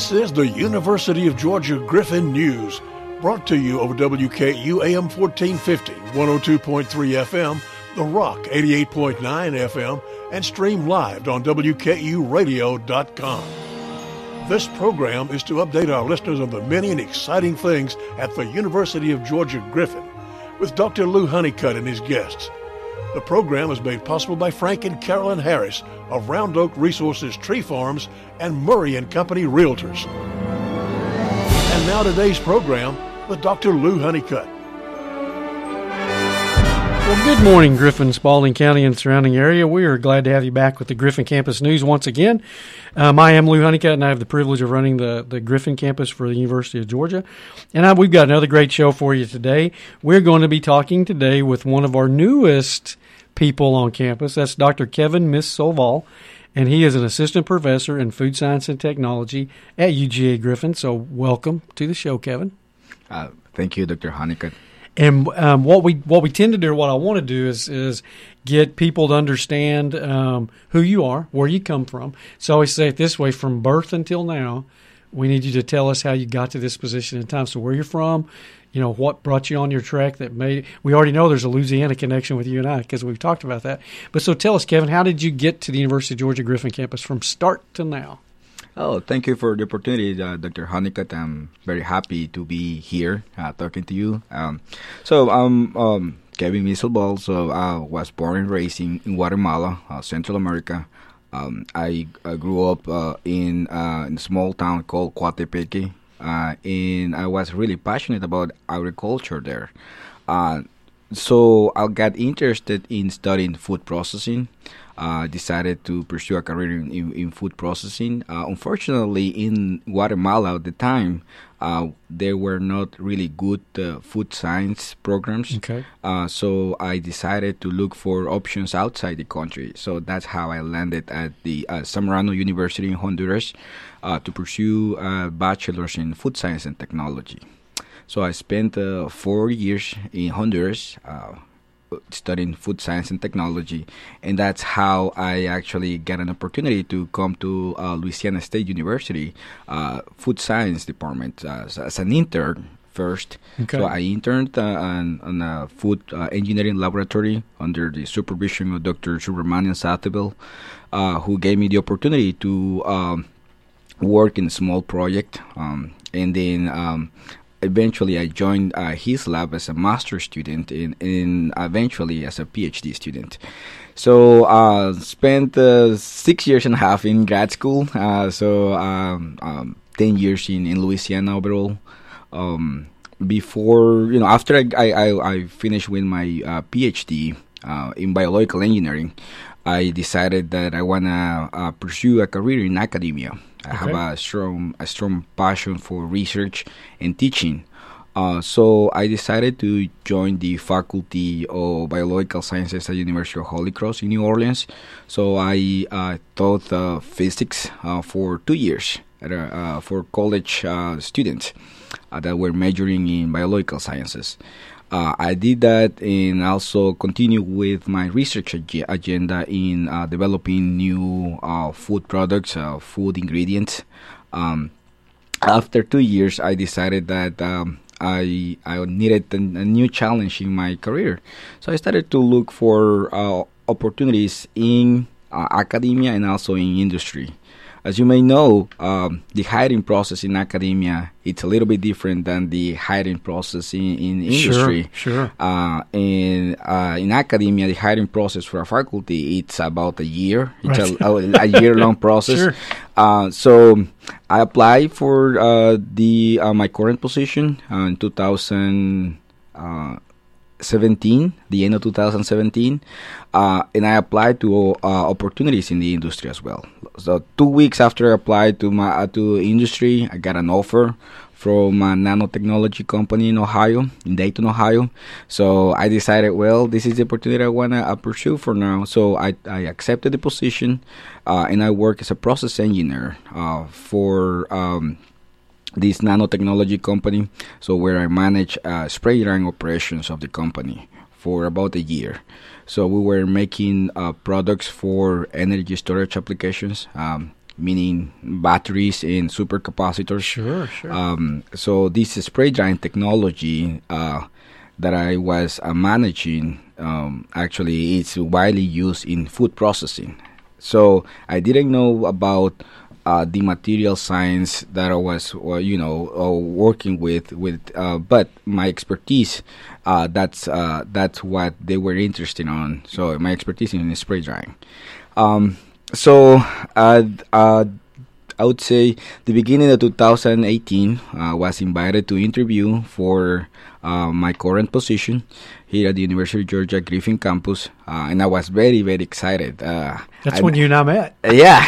This is the University of Georgia Griffin News, brought to you over WKEU AM 1450, 102.3 FM, The Rock 88.9 FM, and stream live on WKEUradio.com. This program is to update our listeners on the many and exciting things at the University of Georgia Griffin with Dr. Lou Honeycutt and his guests. The program is made possible by Frank and Carolyn Harris of Round Oak Resources Tree Farms and Murray and Company Realtors. And now today's program with Dr. Lou Honeycutt. Well, good morning, Griffin, Spalding County, and surrounding area. We are glad to have you back with the Griffin Campus News once again. Um, I am Lou Honeycutt, and I have the privilege of running the, the Griffin campus for the University of Georgia. And I, we've got another great show for you today. We're going to be talking today with one of our newest people on campus. That's Dr. Kevin Mis Solval, and he is an assistant professor in food science and technology at UGA Griffin. So, welcome to the show, Kevin. Uh, thank you, Dr. Honeycutt. And um, what we what we tend to do, or what I want to do is is get people to understand um, who you are, where you come from. So I always say it this way: from birth until now, we need you to tell us how you got to this position in time. So where you're from, you know, what brought you on your track that made. We already know there's a Louisiana connection with you and I because we've talked about that. But so tell us, Kevin, how did you get to the University of Georgia Griffin campus from start to now? Oh, thank you for the opportunity, uh, Dr. Honeycutt. I'm very happy to be here uh, talking to you. Um, so, I'm um, Kevin Mis Solval. So, I was born and raised in, in Guatemala, uh, Central America. Um, I, I, grew up uh, in, uh, in, a small town called Coatepeque, uh, and I was really passionate about agriculture there. So, I got interested in studying food processing uh, decided to pursue a career in, in, in food processing. Uh, unfortunately, in Guatemala at the time, uh, there were not really good uh, food science programs. Okay. Uh, so I decided to look for options outside the country. So that's how I landed at the uh, Zamorano University in Honduras to pursue a bachelor's in food science and technology. So I spent four years in Honduras studying food science and technology, and that's how I actually got an opportunity to come to uh, Louisiana State University uh, food science department uh, as, as, an intern first. Okay. So I interned uh, on, on, a food uh, engineering laboratory under the supervision of Dr. Subramaniam Sathivel, uh, who gave me the opportunity to um, work in a small project. Um, and then um, eventually I joined uh, his lab as a master student and, eventually as a PhD student. So uh, spent uh, six years and a half in grad school. Uh, so um, um, ten years in, in Louisiana overall. Um, before you know, after I I, I finished with my uh, PhD uh, in biological engineering, I decided that I wanna uh, pursue a career in academia. I okay. have a strong a strong passion for research and teaching. Uh, so I decided to join the Faculty of Biological Sciences at University of Holy Cross in New Orleans. So I uh, taught uh, physics uh, for two years uh, for college uh, students that were majoring in biological sciences. I did that and also continue with my research ag- agenda in developing new food products, food ingredients. Um, after two years, I decided that um, I I needed a, a, new challenge in my career, so I started to look for uh, opportunities in uh, academia and also in industry. As you may know, um, the hiring process in academia it's a little bit different than the hiring process in, in industry. Sure, sure. Uh, and uh, in academia, the hiring process for a faculty it's about a year. It's right. a, a, year long process. Sure. Uh, so I applied for uh, the uh, my current position uh, in 2000. 17, the end of 2017, uh, and I applied to uh, opportunities in the industry as well. So two weeks after I applied to my uh, to industry, I got an offer from a nanotechnology company in Ohio, in Dayton, Ohio. So I decided, well, this is the opportunity I want to uh, pursue for now. So I, I accepted the position, uh, and I work as a process engineer uh, for um, this nanotechnology company. So where I manage uh, spray drying operations of the company for about a year. So we were making uh, products for energy storage applications. Um, meaning batteries and supercapacitors. Sure, sure. Um, so this spray drying technology uh, that I was uh, managing um, actually it's widely used in food processing. So I didn't know about uh, the material science that I was, uh, you know, uh, working with. With uh, but my expertise, uh, that's uh, that's what they were interested on. So my expertise in spray drying. Um, so I would say the beginning of 2018 uh, was invited to interview for my current position here at the University of Georgia Griffin campus, uh, and I was very very excited. Uh, That's I, when you and I met. Yeah,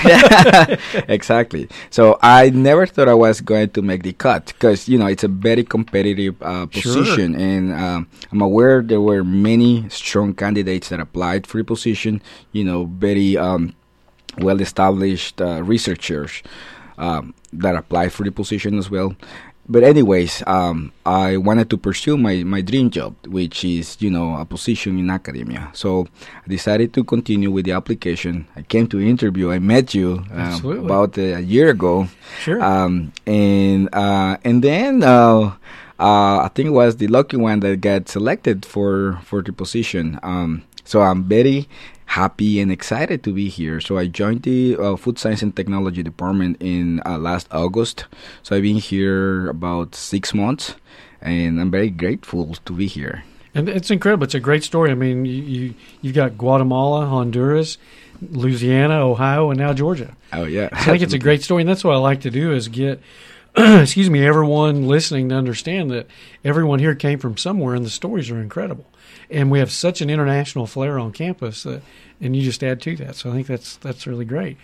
exactly. So I never thought I was going to make the cut because you know it's a very competitive uh, position, Sure. and um, I'm aware there were many strong candidates that applied for the position. You know, very um, well established uh, researchers um, that applied for the position as well. But anyways, um, I wanted to pursue my, my dream job, which is you know a position in academia. So I decided to continue with the application. I came to interview. I met you uh, about a year ago, Sure. um, and uh, and then uh, uh, I think it was the lucky one that got selected for for the position. Um, so I'm very happy and excited to be here. So I joined the uh, Food Science and Technology department in uh, last August. So I've been here about six months, and I'm very grateful to be here. And it's incredible. It's a great story. I mean, you, you you've got Guatemala, Honduras, Louisiana, Ohio, and now Georgia. Oh yeah, I think it's a great story, and that's what I like to do is get, excuse me, everyone listening to understand that everyone here came from somewhere, and the stories are incredible. And we have such an international flair on campus that, and you just add to that. So I think that's that's really great.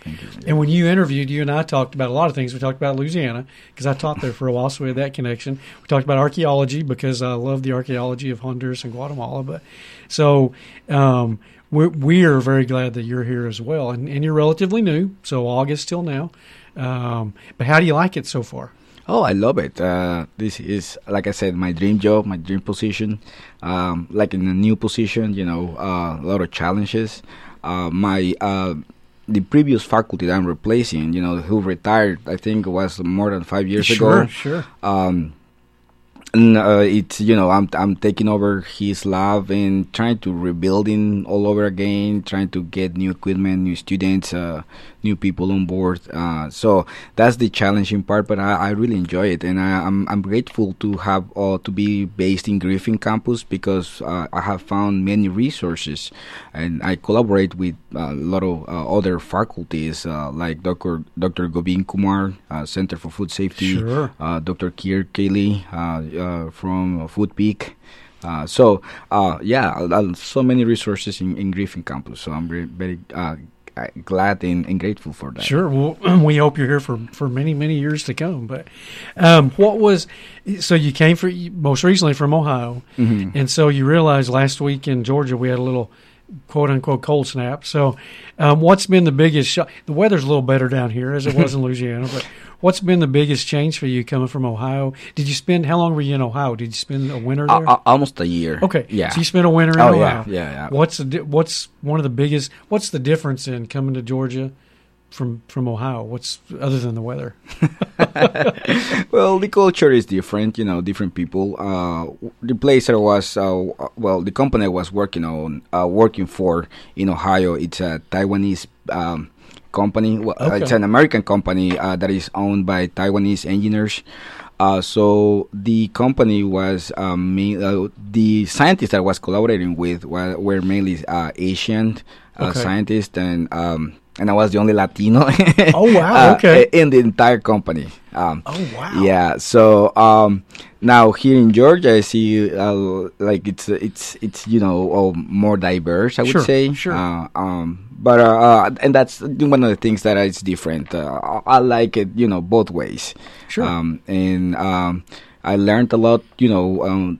And when you interviewed, you and I talked about a lot of things. We talked about Louisiana because I taught there for a while, so we had that connection. We talked about archaeology because I love the archaeology of Honduras and Guatemala. But so um, we're, we are very glad that you're here as well, and, and you're relatively new, so August till now. Um, but how do you like it so far? Oh, I love it. Uh, this is, like I said, my dream job, my dream position. Um, like in a new position, you know, uh, a lot of challenges. Uh, my uh, the previous faculty that I'm replacing, you know, who retired, I think it was more than five years sure, ago. sure. Um, and uh, it's you know I'm I'm taking over his lab and trying to rebuilding all over again, trying to get new equipment, new students, uh, new people on board. Uh, so that's the challenging part, but I, I really enjoy it, and I, I'm I'm grateful to have uh, to be based in Griffin campus because uh, I have found many resources, and I collaborate with a lot of uh, other faculties uh, like Dr. Dr. Govind Kumar, uh, Center for Food Safety, Sure. uh, Dr. Kirk Kealey uh, uh, from FoodPIC. Uh, so uh, yeah, uh, uh, so many resources in, in Griffin campus. So I'm very, very uh, uh, glad and, and grateful for that. Sure. Well, we hope you're here for, for many, many years to come. But um, what was so you came for most recently from Ohio, Mhm. and so you realized last week in Georgia we had a little quote unquote cold snap. So, um, what's been the biggest shock? The weather's a little better down here as it was in Louisiana, but what's been the biggest change for you coming from Ohio? Did you spend how long were you in Ohio? Did you spend a winter there? Uh, almost a year. Okay. Yeah. So you spent a winter in Oh, Ohio. yeah, yeah, yeah. What's the what's one of the biggest? What's the difference in coming to Georgia from from Ohio? What's other than the weather? well, the culture is different, you know, different people. Uh, the place I was, uh, well, the company I was working on, uh, working for in Ohio, it's a Taiwanese um, company. Well, uh, Okay. It's an American company uh, that is owned by Taiwanese engineers. Uh, so the company was um, main, uh, the scientists that I was collaborating with were, were mainly uh, Asian uh, Okay. scientists, and um, and I was the only Latino. Oh, wow, uh, okay. in the entire company. Um, Oh wow! yeah. So um, now here in Georgia, I see uh, like it's it's it's you know more diverse. I would Sure, say. sure. Uh, um, but uh, uh, and that's one of the things that is different. Uh, I, I like it, you know, both ways. Sure. Um, and um, I learned a lot, you know. Um,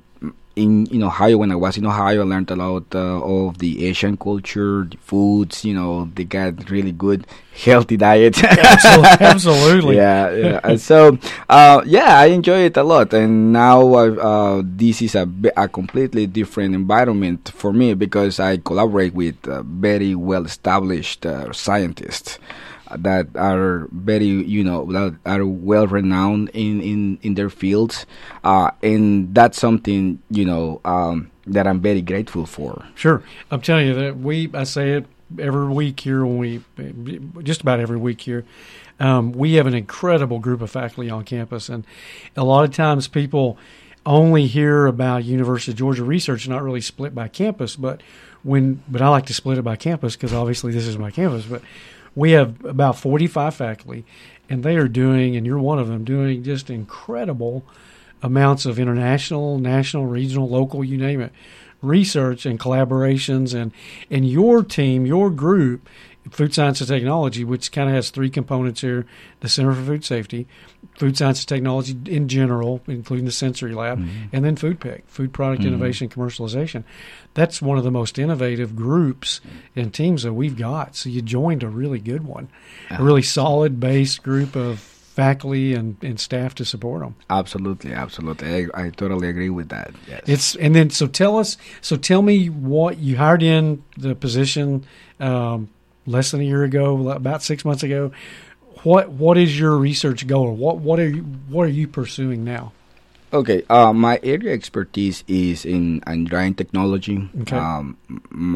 in in Ohio, when I was in Ohio, I learned a lot uh, of the Asian culture, the foods. You know, they got really good, healthy diet. Absolutely. Yeah, yeah. And so, uh, yeah, I enjoy it a lot. And now uh, uh, this is a, a completely different environment for me because I collaborate with uh, very well established uh, scientists. That are very you know that are well renowned in in in their fields, uh, and that's something you know um, that I'm very grateful for. Sure, I'm telling you that we I say it every week here when we just about every week here. Um, we have an incredible group of faculty on campus, and a lot of times people only hear about University of Georgia research, not really split by campus. But when, but I like to split it by campus because obviously this is my campus. But we have about 45 faculty, and they are doing, and you're one of them, doing just incredible amounts of international, national, regional, local, you name it, research and collaborations. And, and your team, your group, Food Science and Technology, which kind of has three components here the Center for Food Safety, Food Science and Technology in general, including the Sensory Lab, mm-hmm. and then FoodPIC, Food Product mm-hmm. Innovation Commercialization. That's one of the most innovative groups and teams that we've got. So you joined a really good one, uh-huh. a really solid base group of faculty and, and staff to support them. Absolutely, absolutely. I, I totally agree with that. Yes. It's and then so tell us. So tell me what you hired in the position. Um, less than a year ago, about six months ago. What what is your research goal? What what are you what are you pursuing now? Okay, uh, my area of expertise is in, in drying technology. Okay. Um,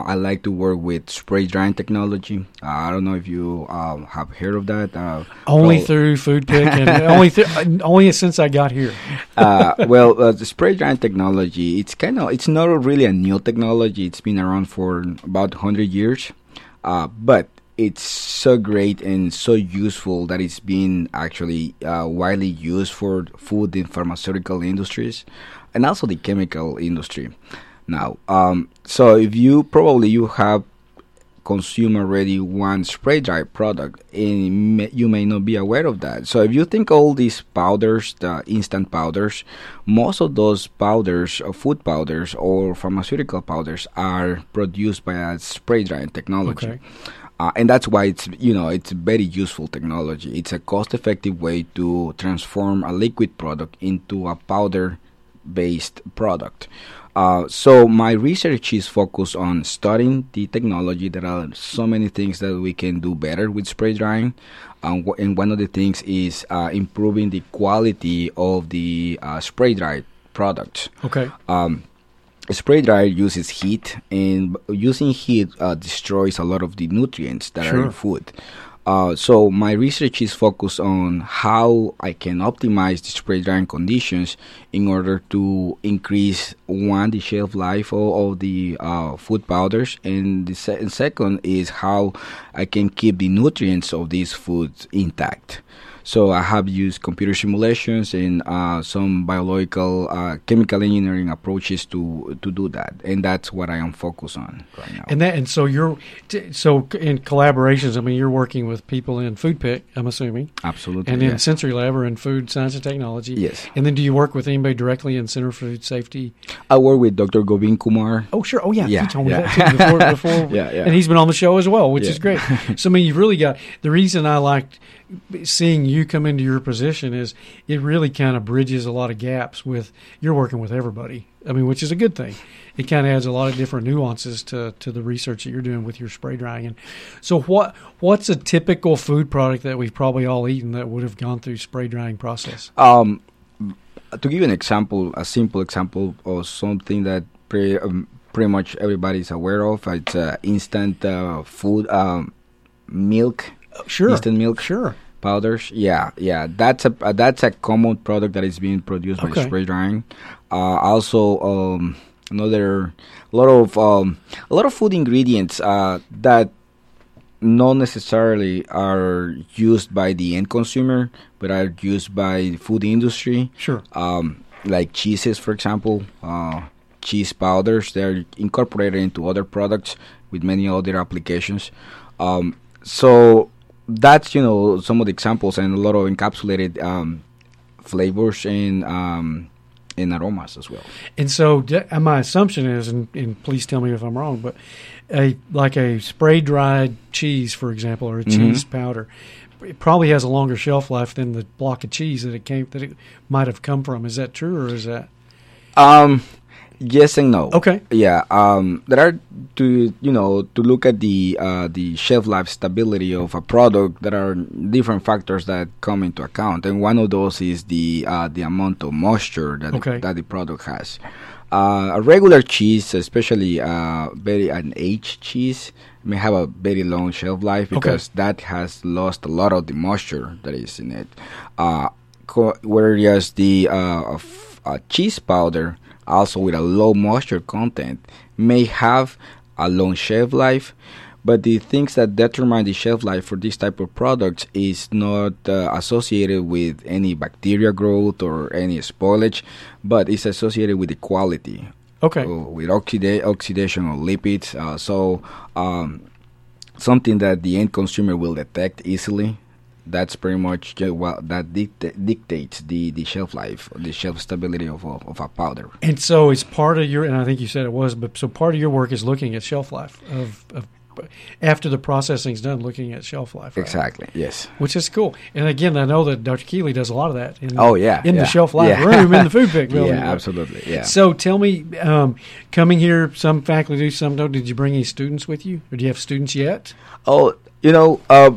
I like to work with spray drying technology. Uh, I don't know if you uh, have heard of that. Uh, only well, through FoodPIC, and only th- only since I got here. Uh, well, uh, the spray drying technology it's kind of it's not really a new technology. It's been around for about hundred years, but it's so great and so useful that it's been actually uh, widely used for food and pharmaceutical industries and also the chemical industry. Now um, so if you probably you have consumed already one spray dry product and you may not be aware of that so if you think all these powders the instant powders most of those powders uh, food powders or pharmaceutical powders are produced by a spray drying technology okay. Uh, and that's why it's you know it's very useful technology. It's a cost-effective way to transform a liquid product into a powder-based product. Uh, so my research is focused on studying the technology. There are so many things that we can do better with spray drying, um, and one of the things is uh, improving the quality of the uh, spray dried product. Okay. Um, a spray dryer uses heat, and using heat uh, destroys a lot of the nutrients that sure. are in food. Uh, so my research is focused on how I can optimize the spray drying conditions in order to increase one the shelf life of, of the uh, food powders, and the se- and second is how I can keep the nutrients of these foods intact. So I have used computer simulations and uh, some biological uh, chemical engineering approaches to to do that, and that's what I am focused on right now. And that and so you're so in collaborations. I mean, you're working with people in FoodPIC. I'm assuming absolutely, and in yes. Sensory Lab or in Food Science and Technology. Yes. And then do you work with anybody directly in Center for Food Safety? I work with Dr. Govind Kumar. Oh sure. Oh yeah. Yeah. You told me yeah. before. before yeah, yeah. And he's been on the show as well, which yeah. is great. so I mean, you've really got the reason I liked seeing you come into your position is it really kind of bridges a lot of gaps with you're working with everybody. I mean, which is a good thing. It kind of adds a lot of different nuances to, to the research that you're doing with your spray drying. And so, what what's a typical food product that we've probably all eaten that would have gone through spray drying process? Um, to give you an example, a simple example of something that pretty, um, pretty much everybody's aware of, it's uh, instant uh, food um, milk. Sure, instant milk. Sure powders. Yeah, yeah, that's a uh, that's a common product that is being produced okay. by spray drying. Uh, also, um, another a lot of um, a lot of food ingredients uh, that not necessarily are used by the end consumer, but are used by the food industry. Sure. Um, like cheeses, for example, uh, cheese powders. They're incorporated into other products with many other applications. Um, so that's you know some of the examples and a lot of encapsulated um, flavors and um, and aromas as well. And so, and my assumption is, and, and, please tell me if I'm wrong, but a like a spray dried cheese, for example, or a mm-hmm. cheese powder, it probably has a longer shelf life than the block of cheese that it came that it might have come from. Is that true, or is that? Um, Yes and no. Okay. Yeah. Um, there are to you know to look at the uh, the shelf life stability of a product. There are different factors that come into account, and one of those is the uh, the amount of moisture that Okay. the, that the product has. Uh, a regular cheese, especially uh, very an aged cheese, may have a very long shelf life Okay. because that has lost a lot of the moisture that is in it. Uh, co- whereas the uh, f- uh, cheese powder, also with a low moisture content, may have a long shelf life. But the things that determine the shelf life for this type of products is not uh, associated with any bacteria growth or any spoilage, but it's associated with the quality Okay. uh, with oxida- oxidation of lipids. Uh, so um, something that the end consumer will detect easily. That's pretty much well that dictates the, the shelf life, the shelf stability of a, of a powder. And so it's part of your, and I think you said it was, but so part of your work is looking at shelf life of, of after the processing is done, looking at shelf life. right? Exactly. Yes. Which is cool. And again, I know that Dr. Kealey does a lot of that. In, Oh, yeah, in the shelf life yeah. room in the FoodPIC building. Yeah. Absolutely. Yeah. So tell me, um, coming here, some faculty do, some don't. Did you bring any students with you, or do you have students yet? Oh, you know, uh,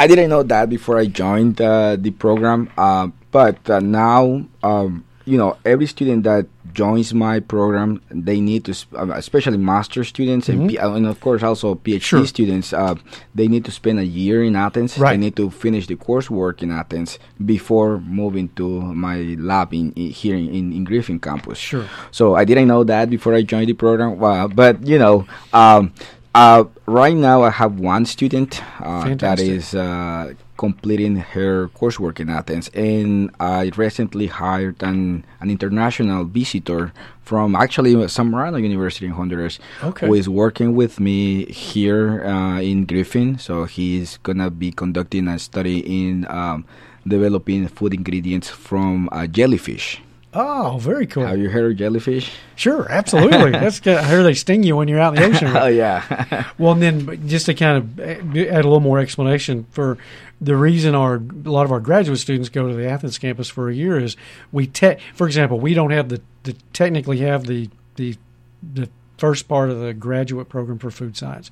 I didn't know that before I joined uh, the program, uh, but uh, now, um, you know, every student that joins my program, they need to, sp- uh, especially master students and, P- uh, and of course also PhD Mm-hmm. Sure. students, uh, they need to spend a year in Athens. Right. They need to finish the coursework in Athens before moving to my lab in, in here in, in Griffin campus. Sure. So I didn't know that before I joined the program. Well, but you know, um, uh, right now I have one student uh, that is uh, completing her coursework in Athens, and I recently hired an an international visitor from actually Zamorano University in Honduras, Okay. who is working with me here uh, in Griffin. So he's gonna be conducting a study in um, developing food ingredients from uh, jellyfish. Oh, very cool. Have you heard of jellyfish? Sure, absolutely. That's good. I hear they sting you when you're out in the ocean. oh yeah. Well, and then just to kind of add a little more explanation for the reason our a lot of our graduate students go to the Athens campus for a year is we te- for example we don't have the, the technically have the the the first part of the graduate program for food science.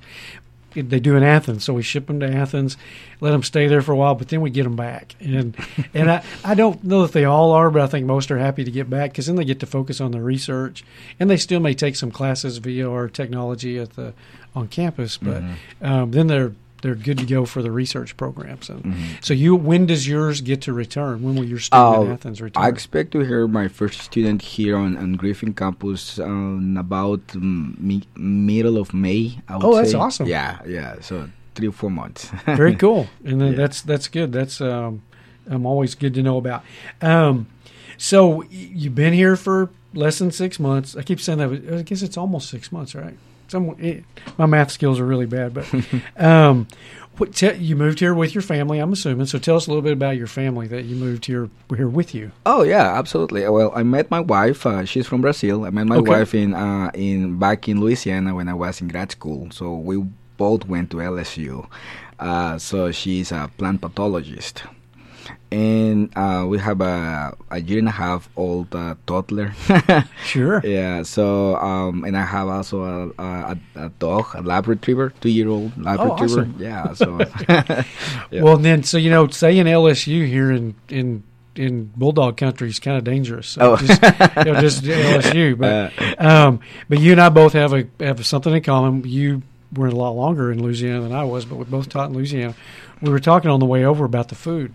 They do in Athens, so we ship them to Athens, let them stay there for a while, but then we get them back. And and I, I don't know if they all are, but I think most are happy to get back because then they get to focus on the research, and they still may take some classes via our technology at the on campus, but um, then they're they're good to go for the research programs. And so you, when does yours get to return? When will your student in Uh, Athens return? I expect to hear my first student here on, on Griffin campus um, about um, mi- middle of May. I would Oh, that's say. awesome. Yeah, yeah. So three or four months. Very cool, and then Yeah. that's that's good. That's um, um, always good to know about. Um, so y- you've been here for less than six months. I keep saying that. I guess it's almost six months, right? Some it, my math skills are really bad, but um, what, te- you moved here with your family, I'm assuming. So tell us a little bit about your family that you moved here here with you. Oh yeah, absolutely. Well, I met my wife. Uh, she's from Brazil. I met my Okay. wife in uh, in back in Louisiana when I was in grad school. So we both went to LSU. Uh, so she's a plant pathologist, and uh, we have a a year and a half old uh, toddler. Sure. yeah. So um, and I have also a a, a dog, a lab retriever, two year old lab Oh, retriever. awesome. Yeah. So Yeah. Well, then, so you know, saying LSU here in in in bulldog country is kind of dangerous. So Oh. just, you know, just LSU, but um, but you and I both have a have something in common. You were a lot longer in Louisiana than I was, but we both taught in Louisiana. We were talking on the way over about the food.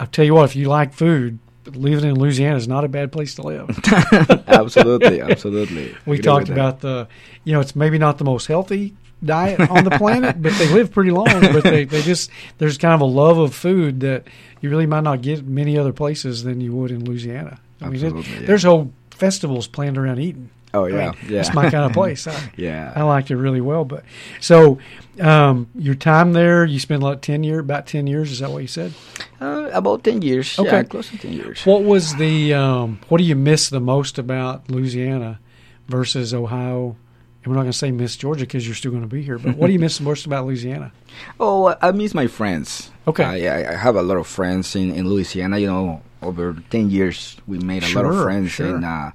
I'll tell you what, if you like food, living in Louisiana is not a bad place to live. absolutely, absolutely. We Agree talked about the, you know, it's maybe not the most healthy diet on the planet, but they live pretty long. But they, they just, there's kind of a love of food that you really might not get many other places than you would in Louisiana. I mean, it- Absolutely, yeah. there's whole festivals planned around eating. Oh I yeah, mean, yeah. It's my kind of place. I, yeah. I liked it really well. But so, um, your time there, you spent like 10 year, about 10 years. Is that what you said? Uh, about 10 years. Okay. Yeah, close to 10 years. What was the, um, what do you miss the most about Louisiana versus Ohio? And we're not going to say miss Georgia because you're still going to be here, but what do you miss the most about Louisiana? Oh, I miss my friends. Okay. Yeah, I have a lot of friends in, in Louisiana. You know, over 10 years, we made a lot of friends. sure. And uh,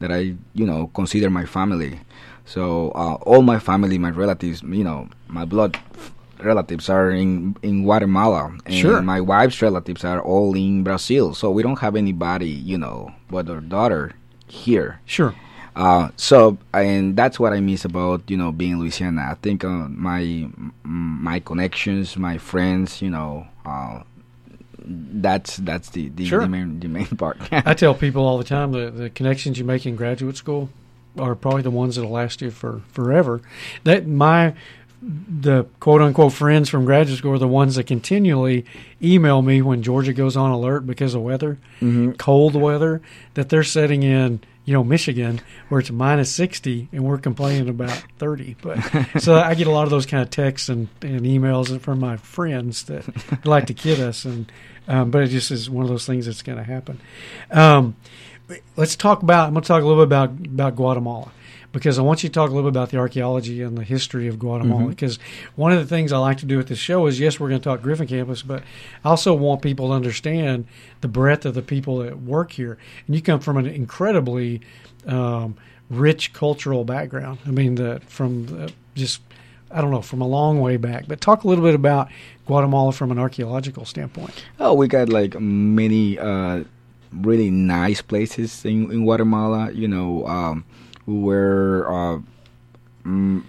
that I you know consider my family. So uh, all my family, my relatives, you know, my blood relatives are in in Guatemala, and Sure. my wife's relatives are all in Brazil. So we don't have anybody, you know, but our daughter here. Sure. Uh, so and that's what I miss about you know being in Louisiana. I think uh, my my connections, my friends, you know, uh, that's that's the the, Sure. the main the main part. I tell people all the time that the connections you make in graduate school are probably the ones that'll last you for forever. That my the quote unquote friends from graduate school are the ones that continually email me when Georgia goes on alert because of weather, mm-hmm. cold weather, that they're setting in, you know, Michigan where it's minus 60 and we're complaining about 30. But so I get a lot of those kind of texts and, and emails from my friends that like to kid us. And, um, but it just is one of those things that's going to happen. Um, let's talk about. I'm going to talk a little bit about about Guatemala because I want you to talk a little bit about the archaeology and the history of Guatemala. Because one of the things I like to do with this show is, yes, we're going to talk Griffin Campus, but I also want people to understand the breadth of the people that work here. And you come from an incredibly um, rich cultural background. I mean, the, from the, just I don't know from a long way back. But talk a little bit about Guatemala from an archaeological standpoint. Oh, we got like many uh, really nice places in, in Guatemala. You know, um, where uh, mm,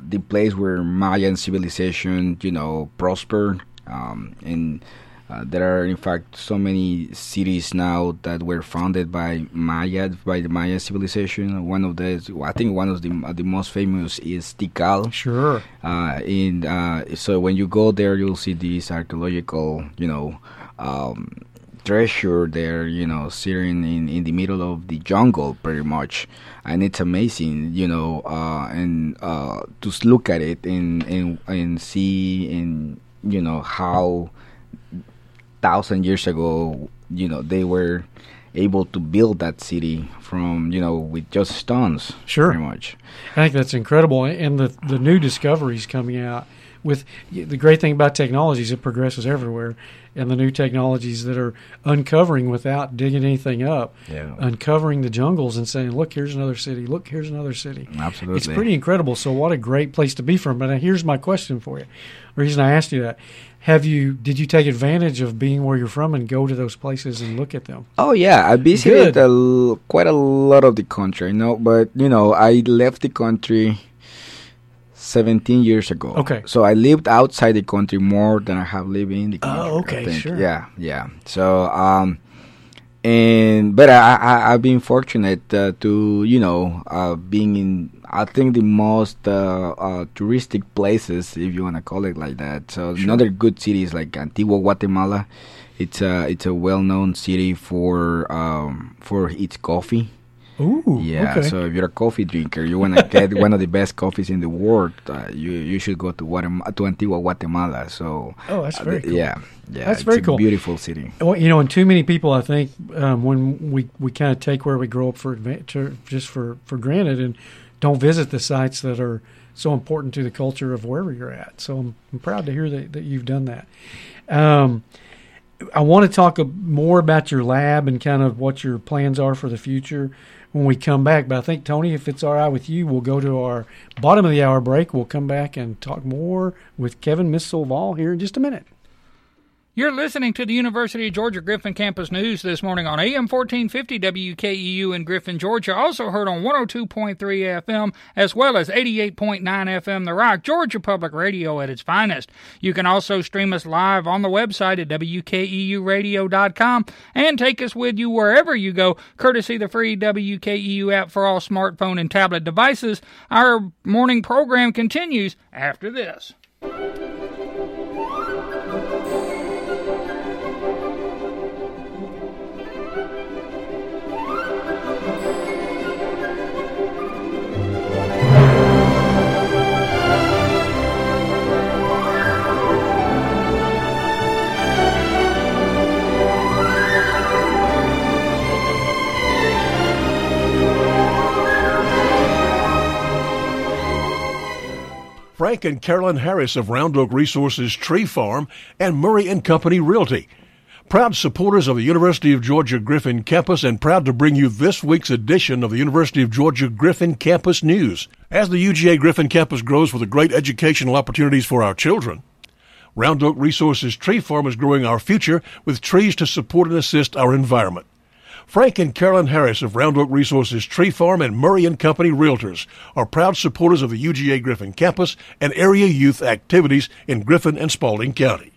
the place where Mayan civilization, you know, prospered. Um, and uh, there are, in fact, so many cities now that were founded by Maya, by the Maya civilization. One of the, I think, one of the uh, the most famous is Tikal. Sure. Uh, and uh, so when you go there, you'll see these archaeological, you know, um, treasure there, you know, sitting in, in the middle of the jungle, pretty much, and it's amazing, you know, uh, and uh, to s- look at it and and and see and you know how thousand years ago, you know, they were able to build that city from you know with just stones, Sure. pretty much. I think that's incredible, and the the new discoveries coming out with the great thing about technology is it progresses everywhere, and the new technologies that are uncovering without digging anything up, Yeah. uncovering the jungles and saying, "Look, here's another city. Look, here's another city." Absolutely. It's pretty incredible. So, what a great place to be from. But uh, here's my question for you. The reason I asked you that: Have you did you take advantage of being where you're from and go to those places and look at them? Oh yeah, I visited Good. a l- quite a lot of the country, you know, but you know, I left the country 17 years ago. Okay. So I lived outside the country more than I have lived in the country. Oh, okay, sure. Yeah, yeah. So um and but I, I I've been fortunate uh, to you know uh, being in I think the most uh, uh, touristic places if you want to call it like that. So another good city is like Antigua, Guatemala. It's a it's a well known city for um, for its coffee. Ooh, Yeah, okay. so if you're a coffee drinker, you want to get one of the best coffees in the world, uh, you you should go to Guatemala, to Antigua, Guatemala. So Oh, that's uh, very th- cool. Yeah, yeah, That's it's very a cool. Beautiful city. Well, you know, and too many people, I think, um, when we, we kind of take where we grow up for to, just for, for granted and don't visit the sites that are so important to the culture of wherever you're at. So I'm, I'm proud to hear that, that you've done that. Um, I want to talk more about your lab and kind of what your plans are for the future when we come back. But I think, Tony, if it's all right with you, we'll go to our bottom of the hour break. We'll come back and talk more with Kevin Mis Solval here in just a minute. You're listening to the University of Georgia Griffin Campus News this morning on AM 1450 WKEU in Griffin, Georgia. Also heard on 102.3 FM as well as 88.9 FM The Rock, Georgia Public Radio at its finest. You can also stream us live on the website at WKEUradio.com and take us with you wherever you go, courtesy the free WKEU app for all smartphone and tablet devices. Our morning program continues after this. Frank and Carolyn Harris of Round Oak Resources Tree Farm and Murray and Company Realty. Proud supporters of the University of Georgia Griffin campus and proud to bring you this week's edition of the University of Georgia Griffin Campus News. As the UGA Griffin campus grows with the great educational opportunities for our children, Round Oak Resources Tree Farm is growing our future with trees to support and assist our environment. Frank and Carolyn Harris of Round Oak Resources Tree Farm and Murray and Company Realtors are proud supporters of the UGA Griffin campus and area youth activities in Griffin and Spalding County.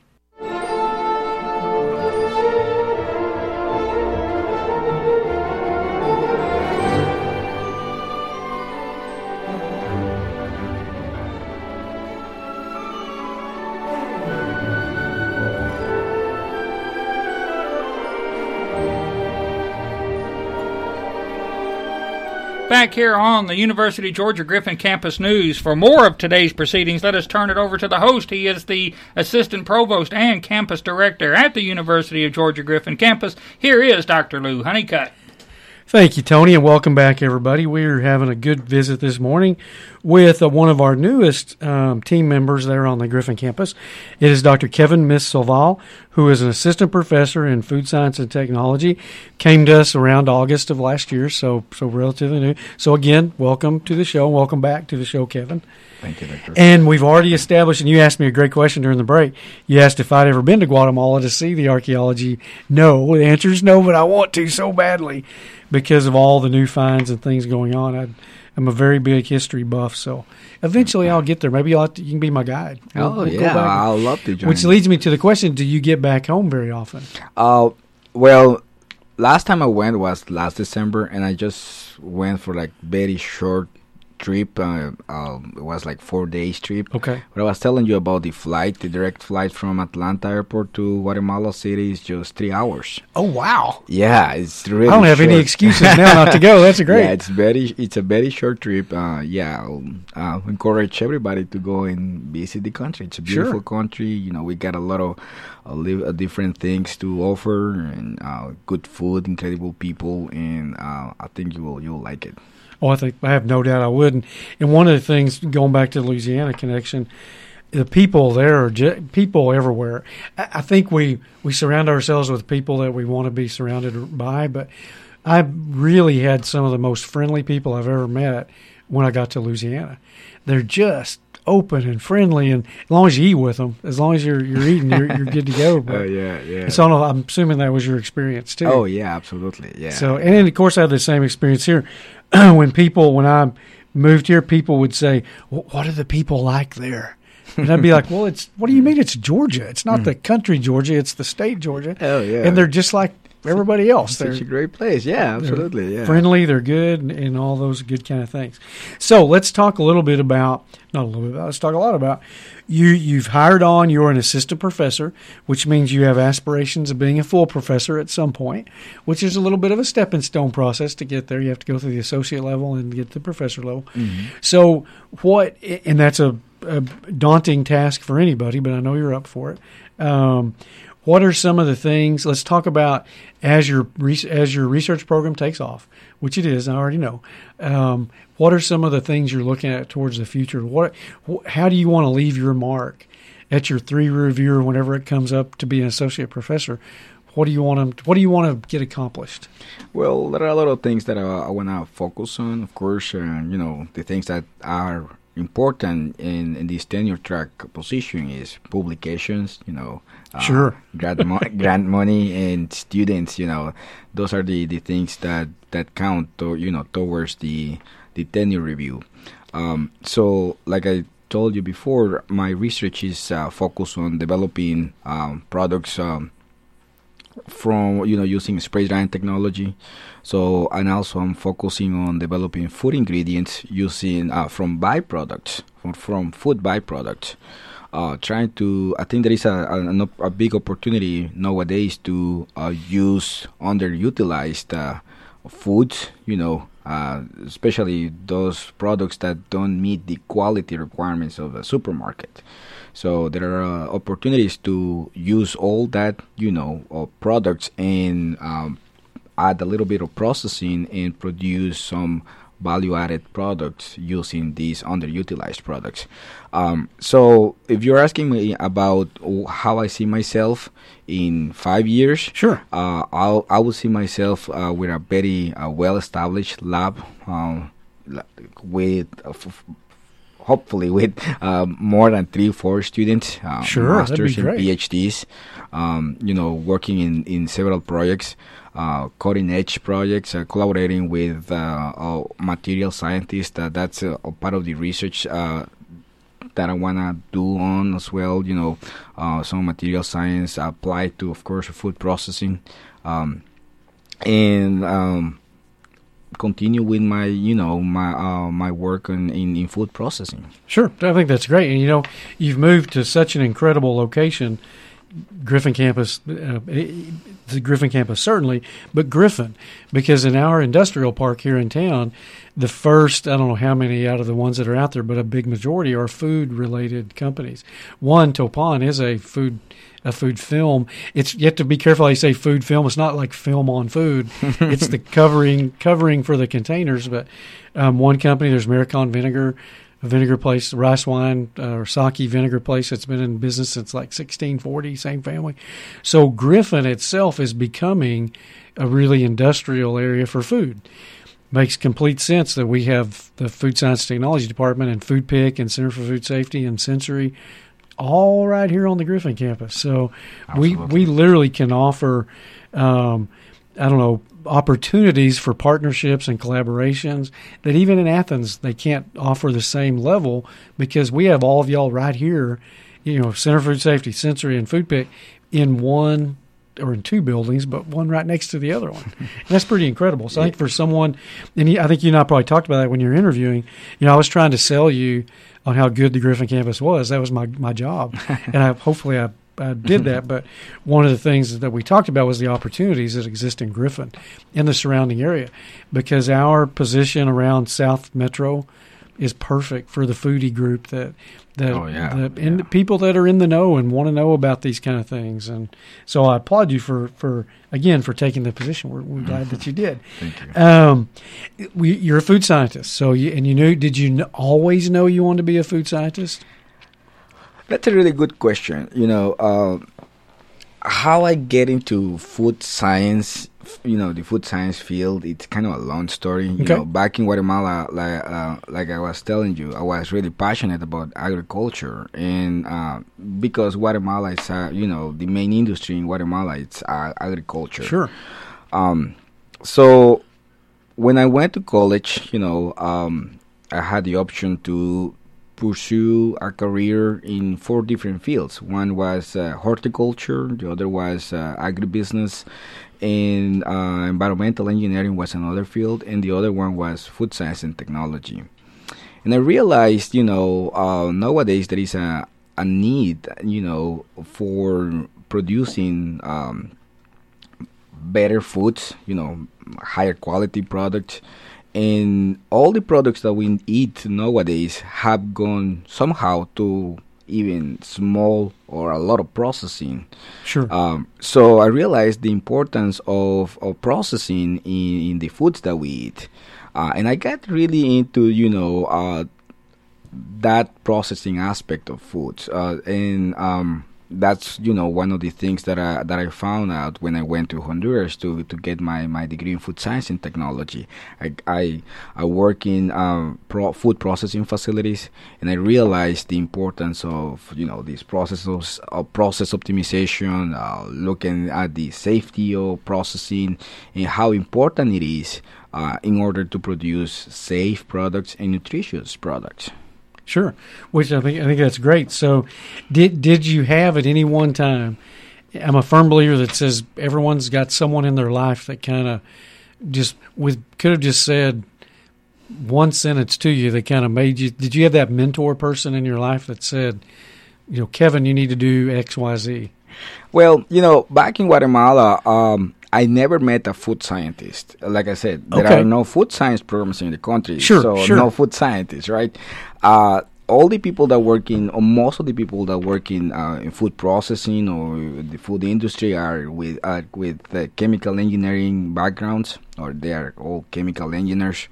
Back here on the University of Georgia Griffin Campus News. For more of today's proceedings, let us turn it over to the host. He is the Assistant Provost and Campus Director at the University of Georgia Griffin Campus. Here is Dr. Lou Honeycutt. Thank you, Tony, and welcome back, everybody. We're having a good visit this morning with uh, one of our newest um, team members there on the Griffin campus. It is Dr. Kevin Mis Solval, who is an assistant professor in food science and technology. Came to us around August of last year, so so relatively new. So again, welcome to the show. Welcome back to the show, Kevin. Thank you, Doctor. And we've already established, and you asked me a great question during the break. You asked if I'd ever been to Guatemala to see the archaeology. No, the answer is no, but I want to so badly because of all the new finds and things going on. I, am a very big history buff, so eventually I'll get there. Maybe I'll to, you can be my guide. We'll, oh we'll yeah, I'll love to join. Which leads me to the question: Do you get back home very often? Uh, well, last time I went was last December, and I just went for like very short trip. Uh, um, it was like four days trip. Okay. But I was telling you about the flight. The direct flight from Atlanta Airport to Guatemala City is just three hours. Oh wow! Yeah, it's really. I don't have short. any excuses now not to go. That's great. Yeah, it's very. It's a very short trip. Uh, yeah, I'll, uh, encourage everybody to go and visit the country. It's a beautiful sure. country. You know, we got a lot of uh, live, different things to offer and uh, good food, incredible people, and uh, I think you will you'll like it. Oh, I think I have no doubt I would. And, and one of the things going back to the Louisiana connection, the people there are just, people everywhere. I, I think we we surround ourselves with people that we want to be surrounded by, but I really had some of the most friendly people I've ever met when I got to Louisiana. They're just open and friendly, and as long as you eat with them, as long as you're you're eating, you're, you're good to go. Oh uh, yeah, yeah. So I'm assuming that was your experience too. Oh yeah, absolutely, yeah. So and then of course I had the same experience here. when people, when I moved here, people would say, "What are the people like there?" And I'd be like, "Well, it's what do you mean? It's Georgia. It's not mm. the country Georgia. It's the state Georgia." Oh yeah. And they're just like everybody else. They're such a great place. Yeah, absolutely. Yeah. Friendly. They're good, and, and, all those good kind of things. So let's talk a little bit about not a little bit. About, let's talk a lot about you. You've hired on. You're an assistant professor, which means you have aspirations of being a full professor at some point, which is a little bit of a stepping stone process to get there. You have to go through the associate level and get to the professor level. Mm-hmm. So what? And that's a, a, daunting task for anybody, but I know you're up for it. Um, what are some of the things? Let's talk about as your as your research program takes off, which it is. I already know. Um, what are some of the things you're looking at towards the future? What, how do you want to leave your mark at your three review or whenever it comes up to be an associate professor? What do you want to What do you want to get accomplished? Well, there are a lot of things that I, I want to focus on. Of course, uh, you know the things that are important in, in this tenure track position is publications, you know, uh, sure, grant, mo- grant money and students, you know, those are the, the things that, that count, to, you know, towards the the tenure review. Um, so, like I told you before, my research is uh, focused on developing um, products um, from you know using spray drying technology. So and also I'm focusing on developing food ingredients using uh, from byproducts from, from food byproducts. Uh, trying to, I think there is a, a, a big opportunity nowadays to uh, use underutilized uh, foods, you know, uh, especially those products that don't meet the quality requirements of a supermarket. So there are uh, opportunities to use all that you know of products and um, add a little bit of processing and produce some value-added products using these underutilized products. Um, so, if you're asking me about how I see myself in five years, sure, uh, I'll, I will see myself uh, with a very uh, well-established lab um, with hopefully with uh, more than three, four students, uh, sure, masters and PhDs, um, you know, working in, in several projects, uh, cutting edge projects, uh, collaborating with uh, material scientists. that's a part of the research that I wanna do on as well. You know, uh, some material science applied to, of course, food processing, um, and um, continue with my you know my uh, my work in, in, in food processing. Sure, I think that's great. And you know, you've moved to such an incredible location, Griffin campus, uh, the Griffin campus certainly, but Griffin, because in our industrial park here in town, the first I don't know how many out of the ones that are out there, but a big majority are food related companies. One Toppan is a food a food film. It's you have to be careful. I say food film. It's not like film on food. it's the covering covering for the containers. But um, one company, there's Marukan Vinegar, a vinegar place, rice wine uh, or sake vinegar place that's been in business since like 1640. Same family. So Griffin itself is becoming a really industrial area for food makes complete sense that we have the food science technology department and FoodPIC and center for food safety and sensory all right here on the Griffin campus. So we we literally can offer, um, I don't know, opportunities for partnerships and collaborations that even in Athens they can't offer the same level because we have all of y'all right here, you know, Center for Food Safety, Sensory, and FoodPIC in one or in two buildings, but one right next to the other one. And that's pretty incredible. So I think for someone, and I think you and I probably talked about that when you're interviewing. You know, I was trying to sell you on how good the Griffin campus was. That was my my job, and I hopefully I, I did that. But one of the things that we talked about was the opportunities that exist in Griffin, in the surrounding area, because our position around South Metro is perfect for the foodie group that that oh, yeah. the yeah. people that are in the know and want to know about these kind of things. And so I applaud you for for again for taking the position. We're, we're glad that you did. Thank you. Um, we, you're a food scientist, so you, and you knew. Did you always know you wanted to be a food scientist? That's a really good question. You know, uh, how I get into food science you know the food science field it's kind of a long story you okay. know back in guatemala like uh, like i was telling you i was really passionate about agriculture and uh, because guatemala is uh, you know the main industry in guatemala it's uh, agriculture sure um, so when i went to college you know um, i had the option to pursue a career in four different fields. One was uh, horticulture, the other was uh, agribusiness, and uh, environmental engineering was another field, and the other one was food science and technology. And I realized, you know, uh, nowadays there is a, a need, you know, for producing um, better foods, you know, higher quality products. And all the products that we eat nowadays have gone somehow to even small or a lot of processing. Sure. Um, so I realized the importance of, of processing in, in the foods that we eat. Uh, and I got really into, you know, uh, that processing aspect of foods. Uh, and um, that's you know one of the things that I that I found out when I went to Honduras to to get my, my degree in food science and technology. I I, I work in um, pro, food processing facilities, and I realized the importance of you know these processes of process optimization, uh, looking at the safety of processing, and how important it is uh, in order to produce safe products and nutritious products. Sure, which I think I think that's great. So, did did you have at any one time? I'm a firm believer that says everyone's got someone in their life that kind of just with could have just said one sentence to you that kind of made you. Did you have that mentor person in your life that said, you know, Kevin, you need to do X, Y, Z? Well, you know, back in Guatemala, um, I never met a food scientist. Like I said, there okay. are no food science programs in the country. Sure, so sure. no food scientists, right? Uh, all the people that work in, or most of the people that work in, uh, in food processing or the food industry are with uh, with chemical engineering backgrounds, or they are all chemical engineers.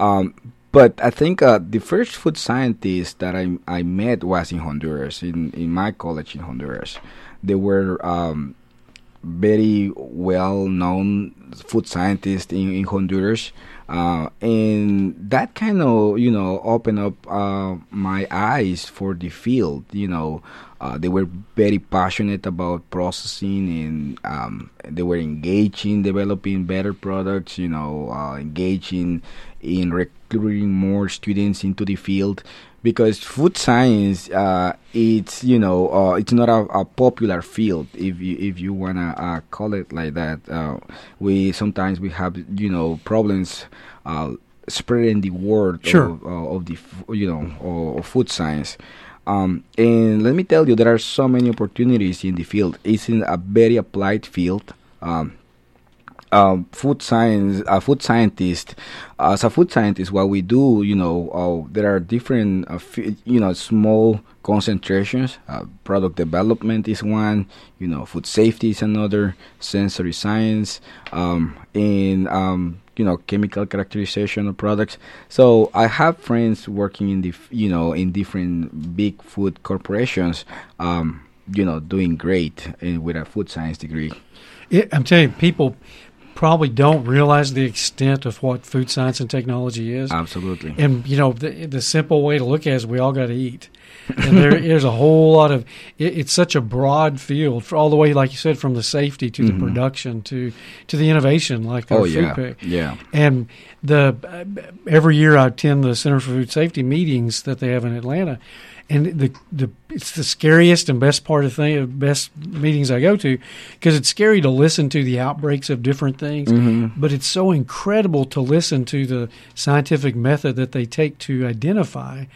Um, but I think uh, the first food scientist that I I met was in Honduras, in in my college in Honduras. They were um, very well known food scientist in, in Honduras. Uh, and that kind of you know opened up uh, my eyes for the field you know uh, they were very passionate about processing and um, they were engaging, developing better products you know uh, engaging in recruiting more students into the field because food science uh, it's you know uh, it's not a, a, popular field if you if you wanna uh, call it like that. Uh, we sometimes we have you know problems uh, spreading the word sure. of, uh, of, the you know of, of food science. Um, and let me tell you, there are so many opportunities in the field. It's in a very applied field. Um, um, food science, a food scientist, as a food scientist, what we do, you know, uh, there are different, uh, you know, small concentrations. Uh, product development is one, you know, food safety is another, sensory science, um, and um, you know, chemical characterization of products. So I have friends working in the, you know, in different big food corporations, um, you know, doing great in, with a food science degree. It, I'm telling you, people probably don't realize the extent of what food science and technology is. Absolutely. And you know, the the simple way to look at it is we all got to eat. and there, there's a whole lot of it, it's such a broad field for all the way like you said from the safety to Mhm. the production to to the innovation like Oh food yeah, pick. yeah. And the every year I attend the Center for Food Safety meetings that they have in Atlanta, and the the it's the scariest and best part of thing best meetings I go to because it's scary to listen to the outbreaks of different things, Mhm. but it's so incredible to listen to the scientific method that they take to identify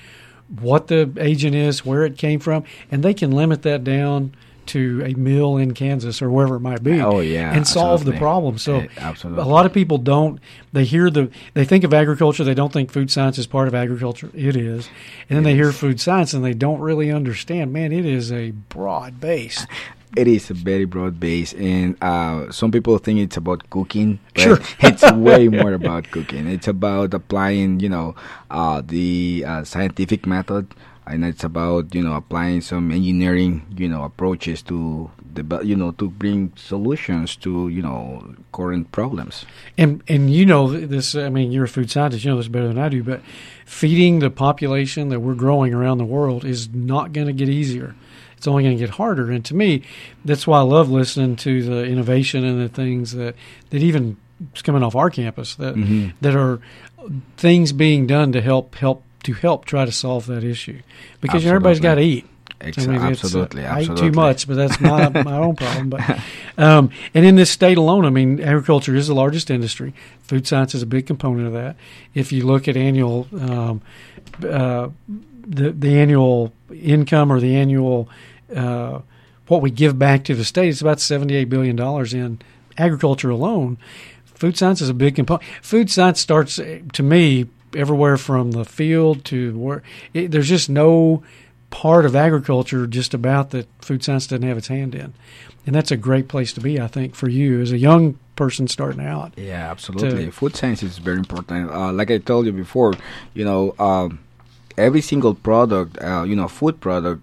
what the agent is, where it came from, and they can limit that down to a mill in Kansas or wherever it might be. Oh, yeah, and solve the problem. So absolutely. a lot of people don't. They hear the. They think of agriculture. They don't think food science is part of agriculture. It is, and then they hear food science and they don't really understand. Man, it is a broad base. It is a very broad base, and uh, some people think it's about cooking. But Sure. it's way more about cooking. It's about applying, you know, uh, the uh, scientific method, and it's about you know applying some engineering, you know, approaches to the, you know, to bring solutions to you know current problems. And and you know this. I mean, you're a food scientist. You know this better than I do. But feeding the population that we're growing around the world is not going to get easier. It's only going to get harder. And to me, that's why I love listening to the innovation and the things that that even is coming off our campus that Mhm. that are things being done to help help to help try to solve that issue because everybody's got to eat. Ex- I mean, it's, uh, absolutely, I eat too much, but that's my my own problem. But um, and in this state alone, I mean, agriculture is the largest industry. Food science is a big component of that. If you look at annual um, uh, the the annual income or the annual uh, what we give back to the state, it's about seventy eight billion dollars in agriculture alone. Food science is a big component. Food science starts eh, to me everywhere from the field to where it, there's just no part of agriculture just about that food science doesn't have its hand in. And that's a great place to be, I think, for you as a young person starting out. Yeah, absolutely. to- Food science is very important. Uh, like I told you before, you know, um, every single product, uh, you know, food product,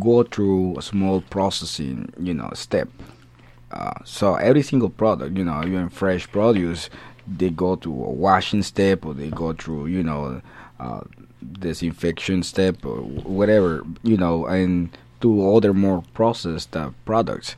go through a small processing, you know, step. Uh, so every single product, you know, even fresh produce, they go through a washing step or they go through, you know, uh, disinfection step or whatever, you know, and to other more processed uh, products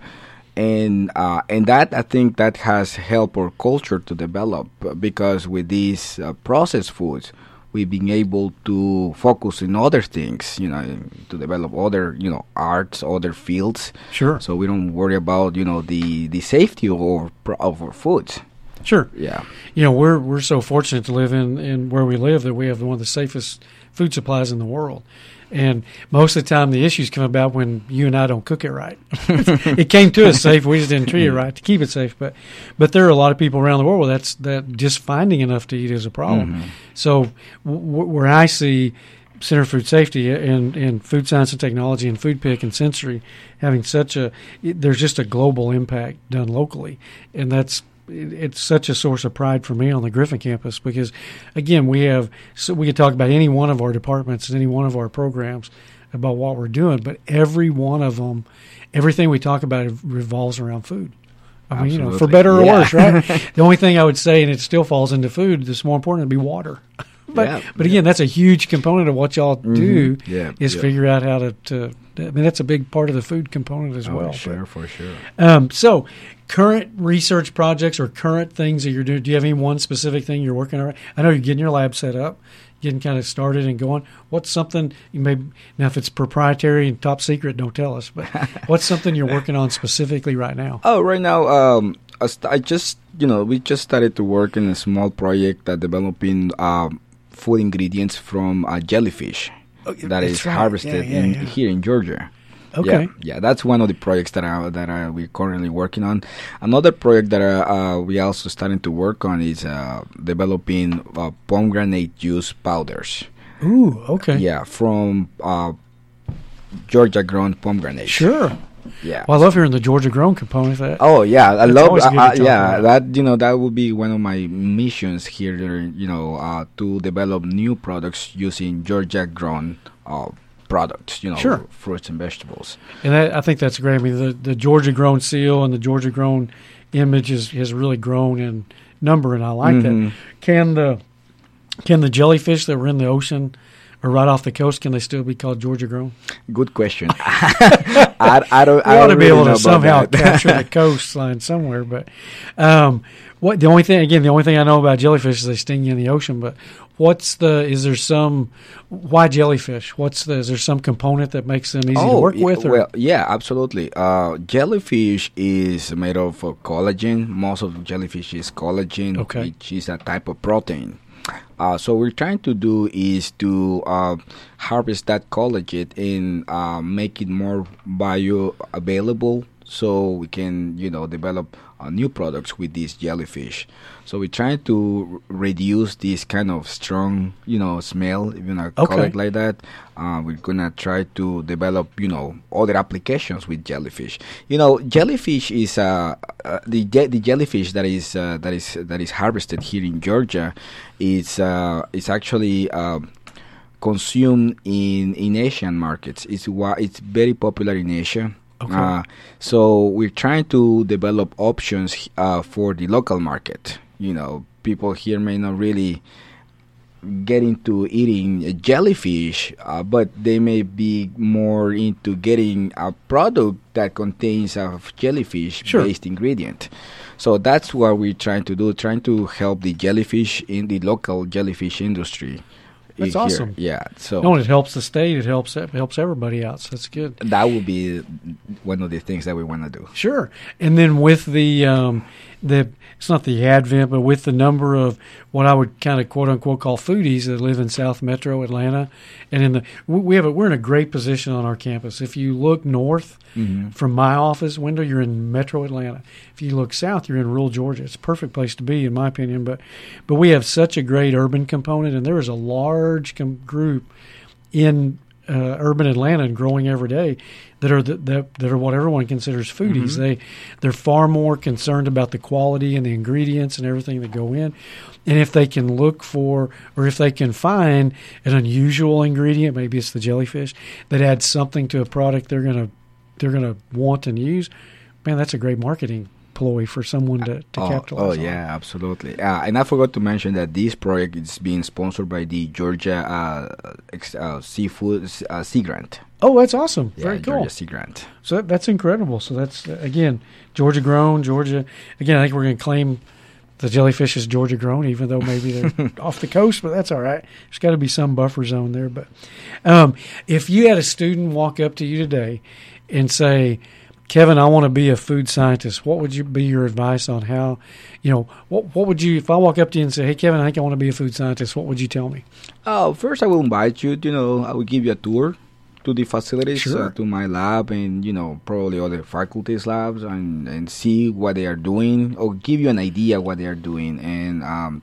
and uh, and that I think that has helped our culture to develop because with these uh, processed foods, we've been able to focus in other things, you know, to develop other you know arts, other fields. Sure. So we don't worry about you know the the safety of our of our foods. Sure. Yeah. You know, we're we're so fortunate to live in, in where we live that we have one of the safest food supplies in the world. And most of the time, the issues come about when you and I don't cook it right. it came to us safe; we just didn't treat it right to keep it safe. But, but there are a lot of people around the world where that's that just finding enough to eat is a problem. Mm-hmm. So, w- where I see Center for Food Safety and, and Food Science and Technology and FoodPIC and Sensory having such a, there's just a global impact done locally, and that's it, it's such a source of pride for me on the Griffin campus because, again, we have so we could talk about any one of our departments and any one of our programs about what we're doing, but every one of them, everything we talk about revolves around food. I mean, you know, for better or yeah. worse, right? the only thing I would say, and it still falls into food, that's more important would be water. But yeah, but again, that's a huge component of what y'all mm-hmm. do. Yeah, is figure out how to, to. I mean, that's a big part of the food component as oh, well. Sure, but, for sure. Um, so, current research projects or current things that you're doing. Do you have any one specific thing you're working on? I know you're getting your lab set up getting kind of started and going, what's something you may now if it's proprietary and top secret, don't tell us. But what's something you're working on specifically right now? Oh, right now, um, I just you know we just started to work in a small project that developing uh, food ingredients from uh, jellyfish oh, that is right. harvested yeah, yeah, in, yeah. here in Georgia. Okay. Yeah, yeah, that's one of the projects that I, that I, we're currently working on. Another project that uh, uh we also starting to work on is uh, developing uh, pomegranate juice powders. Ooh, okay. Yeah, from uh, Georgia grown pomegranate. Sure. Yeah. Well, I love hearing the Georgia grown component. That oh yeah, I love. Uh, yeah, that you know that would be one of my missions here. You know, uh, to develop new products using Georgia grown uh, products, you know, sure. fruits and vegetables. And that, I think that's great. I mean, the, the Georgia grown seal and the Georgia grown image is, has really grown in number, and I like mm-hmm. that. Can the can the jellyfish that were in the ocean or right off the coast, can they still be called Georgia grown? Good question. I, I, don't. We I ought to be really able to somehow capture the coastline somewhere. But um, what the only thing again, the only thing I know about jellyfish is they sting you in the ocean. But what's the? Is there some? Why jellyfish? What's the? Is there some component that makes them easy oh, to work with? Or? Well, yeah, absolutely. Uh, jellyfish is made of uh, collagen. Most of jellyfish is collagen, okay. which is a type of protein. Uh, so we're trying to do is to uh, harvest that collagen and uh, make it more bioavailable so we can you know develop uh, new products with these jellyfish. So we're trying to r- reduce this kind of strong you know smell even a okay. color like that. Uh, we're gonna try to develop you know other applications with jellyfish. You know jellyfish is uh, uh the je- the jellyfish that is uh, that is that is harvested here in Georgia is uh, is actually um, consumed in in Asian markets. It's why it's very popular in Asia Okay. Uh, so we're trying to develop options uh, for the local market. You know, people here may not really get into eating jellyfish, uh, but they may be more into getting a product that contains a jellyfish-based sure. ingredient. So that's what we're trying to do, trying to help the jellyfish in the local jellyfish industry. That's here. awesome. Yeah. So no, it helps the state. It helps it helps everybody out. So that's good. That would be one of the things that we want to do. Sure. And then with the um, the it's not the advent, but with the number of what I would kind of quote unquote call foodies that live in South Metro Atlanta, and in the we have a, we're in a great position on our campus. If you look north mm-hmm. from my office window, you're in Metro Atlanta. If you look south, you're in rural Georgia. It's a perfect place to be, in my opinion. But but we have such a great urban component, and there is a large com- group in uh, urban Atlanta and growing every day that are the, that, that are what everyone considers foodies. Mm-hmm. They they're far more concerned about the quality and the ingredients and everything that go in. And if they can look for or if they can find an unusual ingredient, maybe it's the jellyfish that adds something to a product they're gonna they're gonna want and use. Man, that's a great marketing ploy for someone to, to oh, capitalize. Oh yeah, absolutely. Uh, and I forgot to mention that this project is being sponsored by the Georgia uh, ex, uh, Seafood uh, Sea Grant. Oh, that's awesome! Yeah, Very cool. Georgia Sea Grant. So that, that's incredible. So that's again Georgia grown. Georgia again. I think we're going to claim the jellyfish is Georgia grown, even though maybe they're off the coast, but that's all right. There's got to be some buffer zone there. But um, if you had a student walk up to you today and say, Kevin, I want to be a food scientist. What would you be your advice on how, you know, what what would you if I walk up to you and say, "Hey, Kevin, I think I want to be a food scientist." What would you tell me? Oh, first I will invite you. You know, I will give you a tour to the facilities, sure. uh, to my lab, and you know, probably other faculties' labs, and and see what they are doing, or give you an idea what they are doing, and um,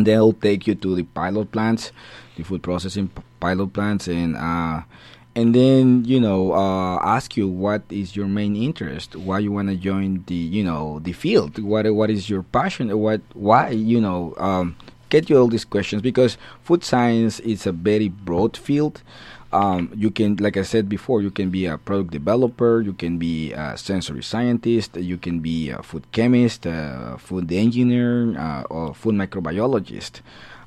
they'll take you to the pilot plants, the food processing p- pilot plants, and uh and then you know uh, ask you what is your main interest why you want to join the you know the field what what is your passion what why you know um, get you all these questions because food science is a very broad field um, you can like i said before you can be a product developer you can be a sensory scientist you can be a food chemist a food engineer uh, or food microbiologist.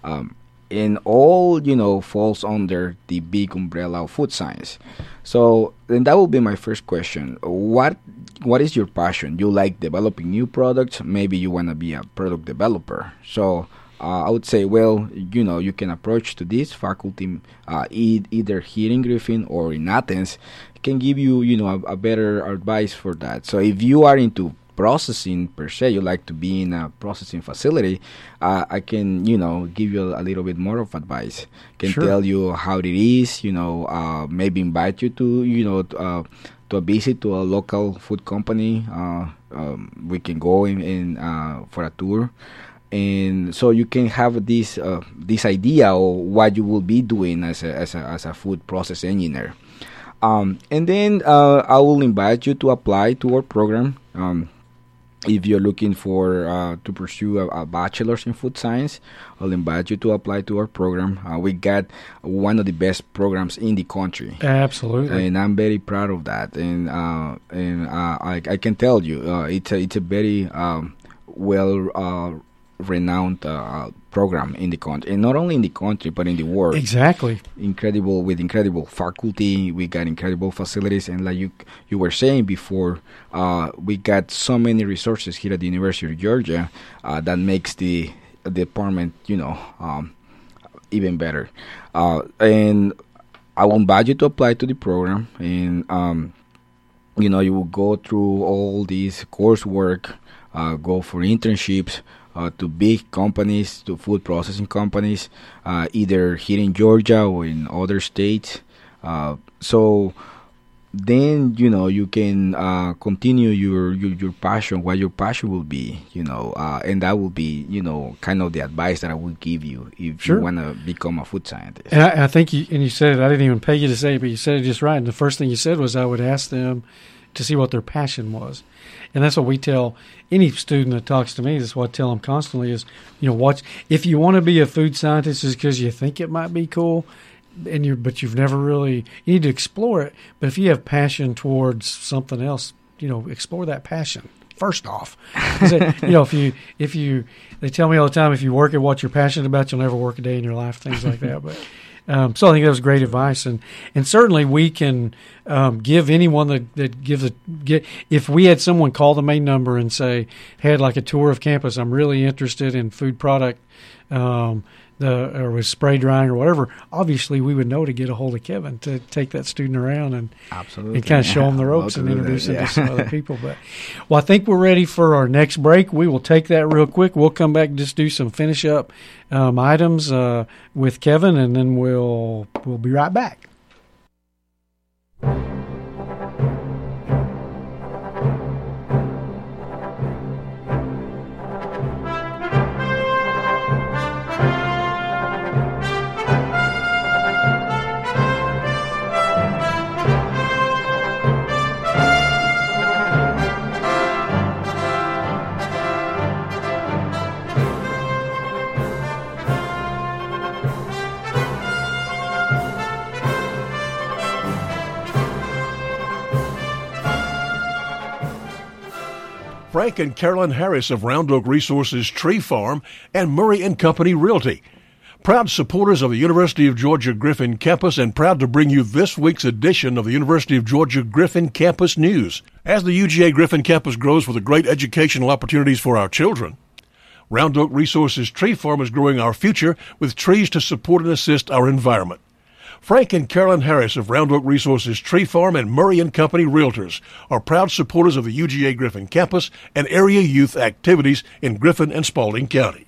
Um, and all you know falls under the big umbrella of food science. So then that will be my first question. What what is your passion? You like developing new products? Maybe you want to be a product developer. So uh, I would say, well, you know, you can approach to this faculty uh, e- either here in Griffin or in Athens can give you, you know, a, a better advice for that. So if you are into processing per se, you like to be in a processing facility, uh, I can, you know, give you a, little bit more of advice. Can sure. tell you how it is, you know, uh, maybe invite you to, you know, to, uh, to a visit to a local food company. Uh, um, we can go in, in uh, for a tour. And so you can have this uh, this idea of what you will be doing as a, as a, as a food process engineer. Um, and then I will invite you to apply to our program. Um, if you're looking for uh, to pursue a, a, bachelor's in food science, I'll invite you to apply to our program. Uh, we got one of the best programs in the country. Absolutely, and I'm very proud of that. And uh, and uh, I, I, can tell you, uh, it's a it's a very um, well uh, renowned uh, program in the country, and not only in the country but in the world. Exactly. Incredible with incredible faculty. We got incredible facilities, and like you you were saying before, uh, we got so many resources here at the University of Georgia uh, that makes the, department, you know, um, even better. Uh, and I will invite you to apply to the program, and um, you know, you will go through all these coursework, uh, go for internships uh, to big companies, to food processing companies, uh, either here in Georgia or in other states. Uh, so then you know you can uh, continue your, your, your passion, what your passion will be, you know, uh, and that will be you know kind of the advice that I would give you if sure. you want to become a food scientist. And I, I think you and you said it. I didn't even pay you to say it, but you said it just right. And the first thing you said was I would ask them to see what their passion was. And that's what we tell any student that talks to me. That's what I tell them constantly is, you know, watch if you want to be a food scientist is because you think it might be cool, and you but you've never really you need to explore it. But if you have passion towards something else, you know, explore that passion first off. It, you know, if you if you they tell me all the time if you work at what you're passionate about, you'll never work a day in your life, things like that. But um, so I think that was great advice, and and certainly we can um, give anyone that, that gives a get if we had someone call the main number and say had like a tour of campus, I'm really interested in food product. Um, the or with spray drying or whatever, obviously we would know to get a hold of Kevin to take that student around and absolutely and kind of show him the ropes and introduce him yeah. to some other people. But well, I think we're ready for our next break. We will take that real quick. We'll come back and just do some finish up um, items uh, with Kevin, and then we'll we'll be right back. Frank and Carolyn Harris of Round Oak Resources Tree Farm and Murray and Company Realty. Proud supporters of the University of Georgia Griffin campus and proud to bring you this week's edition of the University of Georgia Griffin Campus News. As the UGA Griffin campus grows with the great educational opportunities for our children, Round Oak Resources Tree Farm is growing our future with trees to support and assist our environment. Frank and Carolyn Harris of Round Oak Resources Tree Farm and Murray and Company Realtors are proud supporters of the UGA Griffin campus and area youth activities in Griffin and Spalding County.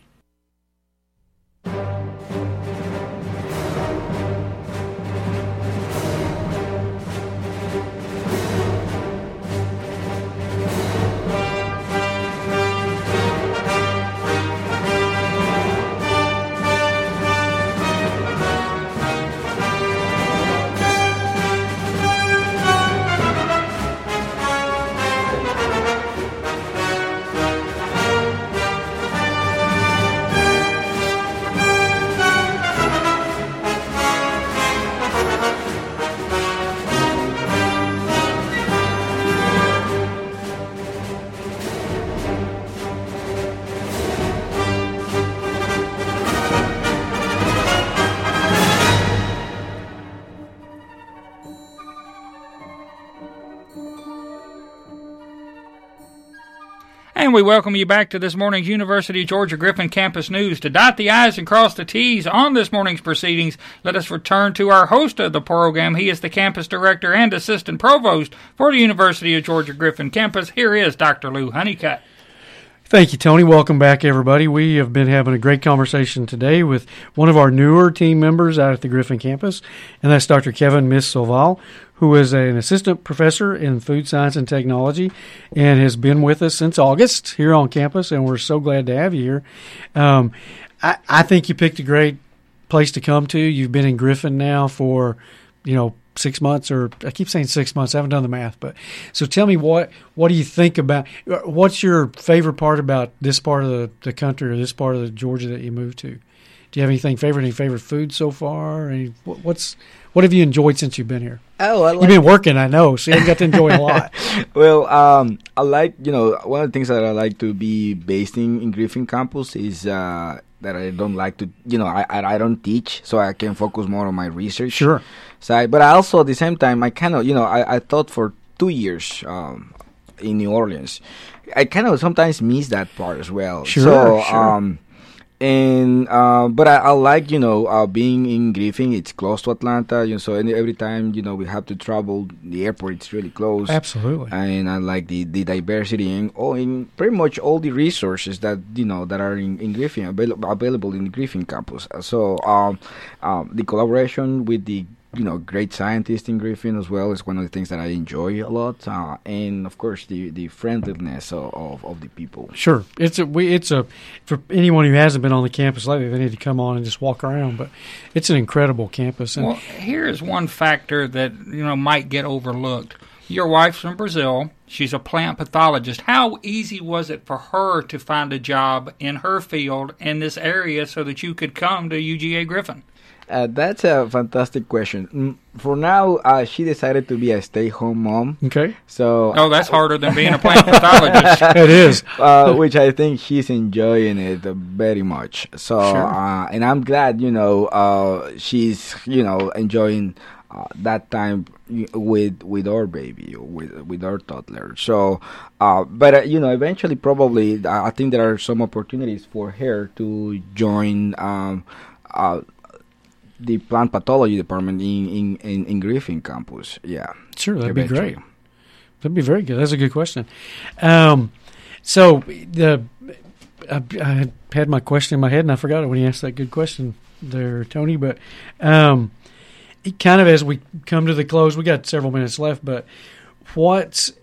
We welcome you back to this morning's University of Georgia Griffin Campus News. To dot the I's and cross the T's on this morning's proceedings, let us return to our host of the program. He is the campus director and assistant provost for the University of Georgia Griffin Campus. Here is Dr. Lew Hunnicutt. Thank you, Tony. Welcome back, everybody. We have been having a great conversation today with one of our newer team members out at the Griffin campus, and that's Dr. Kevin Mis Solval, who is an assistant professor in food science and technology and has been with us since August here on campus, and we're so glad to have you here. Um, I, I think you picked a great place to come to. You've been in Griffin now for, you know, six months or I keep saying six months. I haven't done the math, but so tell me what what do you think about what's your favorite part about this part of the, the country or this part of the Georgia that you moved to? Do you have anything favorite? Any favorite food so far? Any, what's what have you enjoyed since you've been here? Oh, like you've been working, I know, so you got to enjoy a lot. well, um, I like you know one of the things that I like to be based in, in Griffin campus is uh, that I don't like to you know I, I don't teach, so I can focus more on my research. Sure side. But I also at the same time I kind of you know I, I thought for two years um, in New Orleans, I kind of sometimes miss that part as well. Sure, so, sure. Um, and uh, but I, I, like you know uh, being in Griffin. It's close to Atlanta, you know. So every time you know we have to travel, the airport it's really close. Absolutely. And I like the, the diversity and oh, in pretty much all the resources that you know that are in, in Griffin available available in the Griffin campus. So um, um, the collaboration with the you know great scientist in Griffin as well is one of the things that I enjoy a lot, uh, and of course the the friendliness of, of, of, the people. Sure, it's a we, it's a for anyone who hasn't been on the campus lately, they need to come on and just walk around. But it's an incredible campus. And well, here's one factor that you know might get overlooked. Your wife's from Brazil. She's a plant pathologist. How easy was it for her to find a job in her field in this area so that you could come to UGA Griffin? Uh, that's a fantastic question. Mm, for now, uh, she decided to be a stay-home mom. Okay. So. Oh, that's harder than being a plant pathologist. it is. Uh, which I think she's enjoying it very much. So, sure. Uh, and I'm glad, you know, uh, she's, you know, enjoying uh, that time with with our baby, with with our toddler. So, but you know, eventually, probably, I think there are some opportunities for her to join. Um, the plant pathology department in, in, in, in Griffin campus. Yeah. Sure, that'd eventually. be great. That'd be very good. That's a good question. Um, so the I, I, had my question in my head and I forgot it when you asked that good question there, Tony. But um, kind of as we come to the close, we got several minutes left. But what's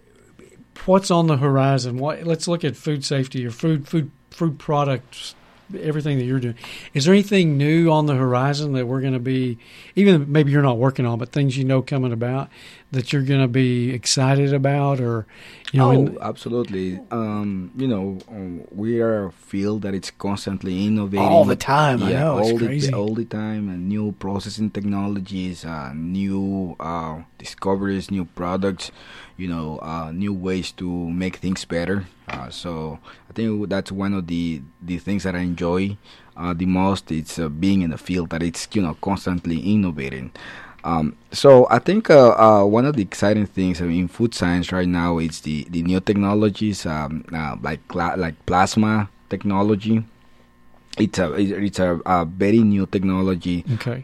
what's on the horizon? What let's look at food safety or food food food products everything that you're doing. Is there anything new on the horizon that we're going to be, even maybe you're not working on, but things you know coming about that you're going to be excited about, or you know? Oh, absolutely. Um, you know, um, we are a field that it's constantly innovating all the time. Yeah, I know all it's crazy the, all the time, and new processing technologies, uh, new uh, discoveries, new products you know uh, new ways to make things better. Uh, so I think that's one of the the things that I enjoy uh, the most. It's uh, being in the field that it's you know constantly innovating. Um, so I think uh, uh, one of the exciting things in food science right now is the, the new technologies um, like like plasma technology. It's a it's a, a very new technology okay.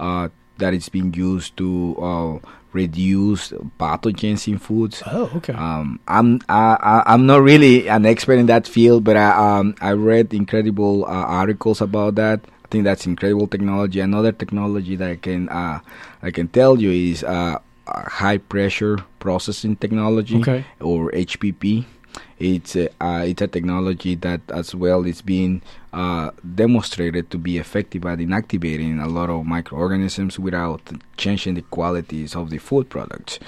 that is being used to reduce pathogens in foods. Oh, okay. Um, I'm I, I'm not really an expert in that field, but I um, I read incredible uh, articles about that. I think that's incredible technology. Another technology that I can uh, I can tell you is uh, high pressure processing technology, okay. or HPP. It's a, uh, it's a technology that as well is being uh, demonstrated to be effective at inactivating a lot of microorganisms without changing the qualities of the food products.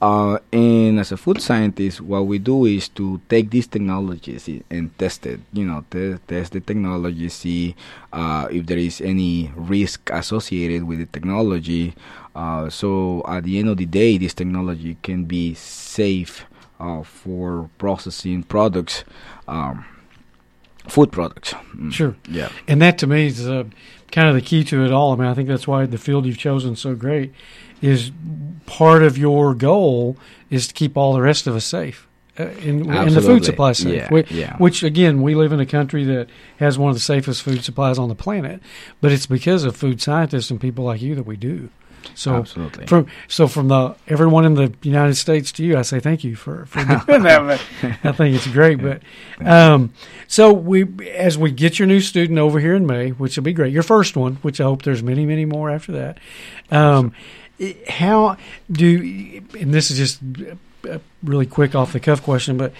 Uh, and as a food scientist, what we do is to take these technologies and test it. You know, t- test the technology, see uh, if there is any risk associated with the technology. Uh, so at the end of the day, this technology can be safe uh, for processing products. Um, food products. Mm. Sure. Yeah. And that to me is uh, kind of the key to it all. I mean, I think that's why the field you've chosen is so great is part of your goal is to keep all the rest of us safe. Uh, in, in, the food supply safe, yeah, which, yeah. which, again, we live in a country that has one of the safest food supplies on the planet, but it's because of food scientists and people like you that we do. So Absolutely. From so from the everyone in the United States to you, I say thank you for, for doing that. I think it's great. But um, so we as we get your new student over here in May, which will be great, your first one, which I hope there's many many more after that. Um, how do and this is just a really quick off the cuff question, but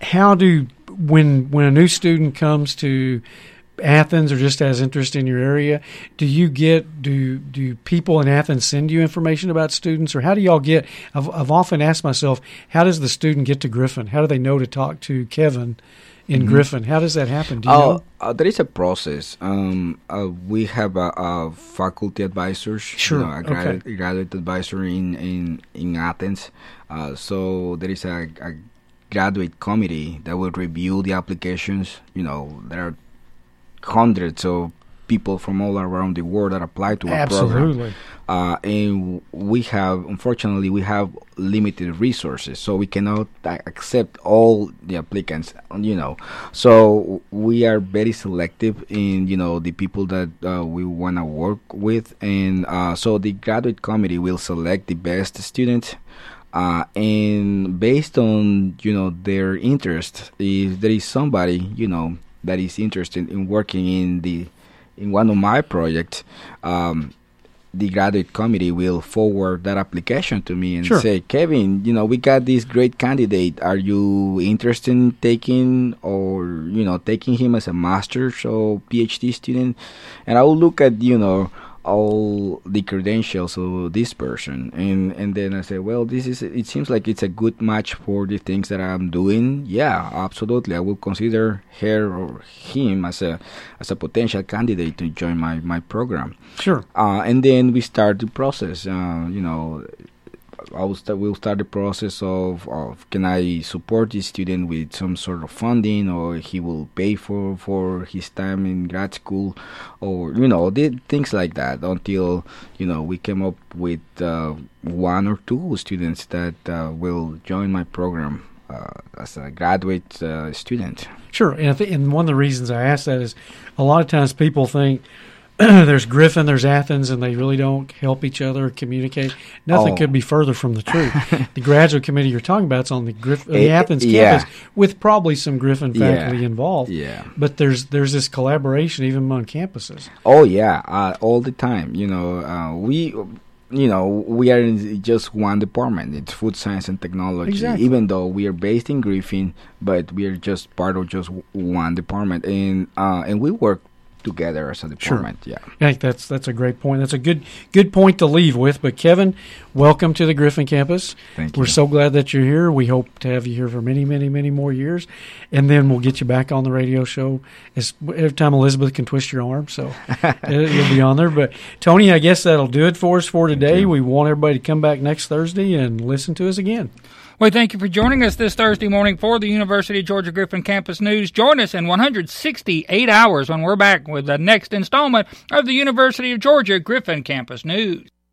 how do when when a new student comes to Athens or just has interest in your area, do you get do do people in Athens send you information about students, or how do y'all get? I've, I've often asked myself, how does the student get to Griffin? How do they know to talk to Kevin in mm-hmm. Griffin? How does that happen? Do you uh, uh, there is a process. Um, uh, we have a, a, faculty advisor, sure, you know, a graduate, okay. graduate advisor in in in Athens. Uh, so there is a, a graduate committee that will review the applications. You know, there are hundreds of people from all around the world that apply to our Absolutely. program. Uh, and we have, unfortunately, we have limited resources, so we cannot accept all the applicants. You know, so we are very selective in you know the people that uh, we want to work with, and uh, so the graduate committee will select the best students. Uh, and based on you know their interest, if there is somebody you know that is interested in working in the in one of my projects, um, the graduate committee will forward that application to me and sure. say, Kevin, you know, we got this great candidate. Are you interested in taking or you know taking him as a master's or PhD student? And I will look at you know all the credentials of this person. And and then I say well this is it seems like it's a good match for the things that I'm doing. Yeah absolutely. I will consider her or him as a as a potential candidate to join my my program. Sure. Uh, and then we start the process. Uh, you know I will start, we'll start the process of, of can I support this student with some sort of funding or he will pay for, for his time in grad school or, you know, the, things like that until, you know, we came up with uh, one or two students that uh, will join my program uh, as a graduate uh, student. Sure. And, th- and one of the reasons I ask that is a lot of times people think, there's Griffin, there's Athens, and they really don't help each other communicate. Nothing oh. could be further from the truth. the graduate committee you're talking about is on the, Griff- the Athens yeah. campus with probably some Griffin faculty yeah. involved. Yeah. But there's there's this collaboration even among campuses. Oh yeah, uh, all the time. You know, uh, we you know, we are in just one department. It's food science and technology. Exactly. Even though we are based in Griffin, but we are just part of just one department, and uh, and we work together as a department. Sure. Yeah, I think that's that's a great point. That's a good good point to leave with. But Kevin, welcome to the Griffin campus. Thank you. We're so glad that you're here. We hope to have you here for many, many, many more years, and then we'll get you back on the radio show as every time Elizabeth can twist your arm. So uh, you'll be on there. But Tony, I guess that'll do it for us for today. We want everybody to come back next Thursday and listen to us again. We thank you for joining us this Thursday morning for the University of Georgia Griffin Campus News. Join us in 168 hours when we're back with the next installment of the University of Georgia Griffin Campus News.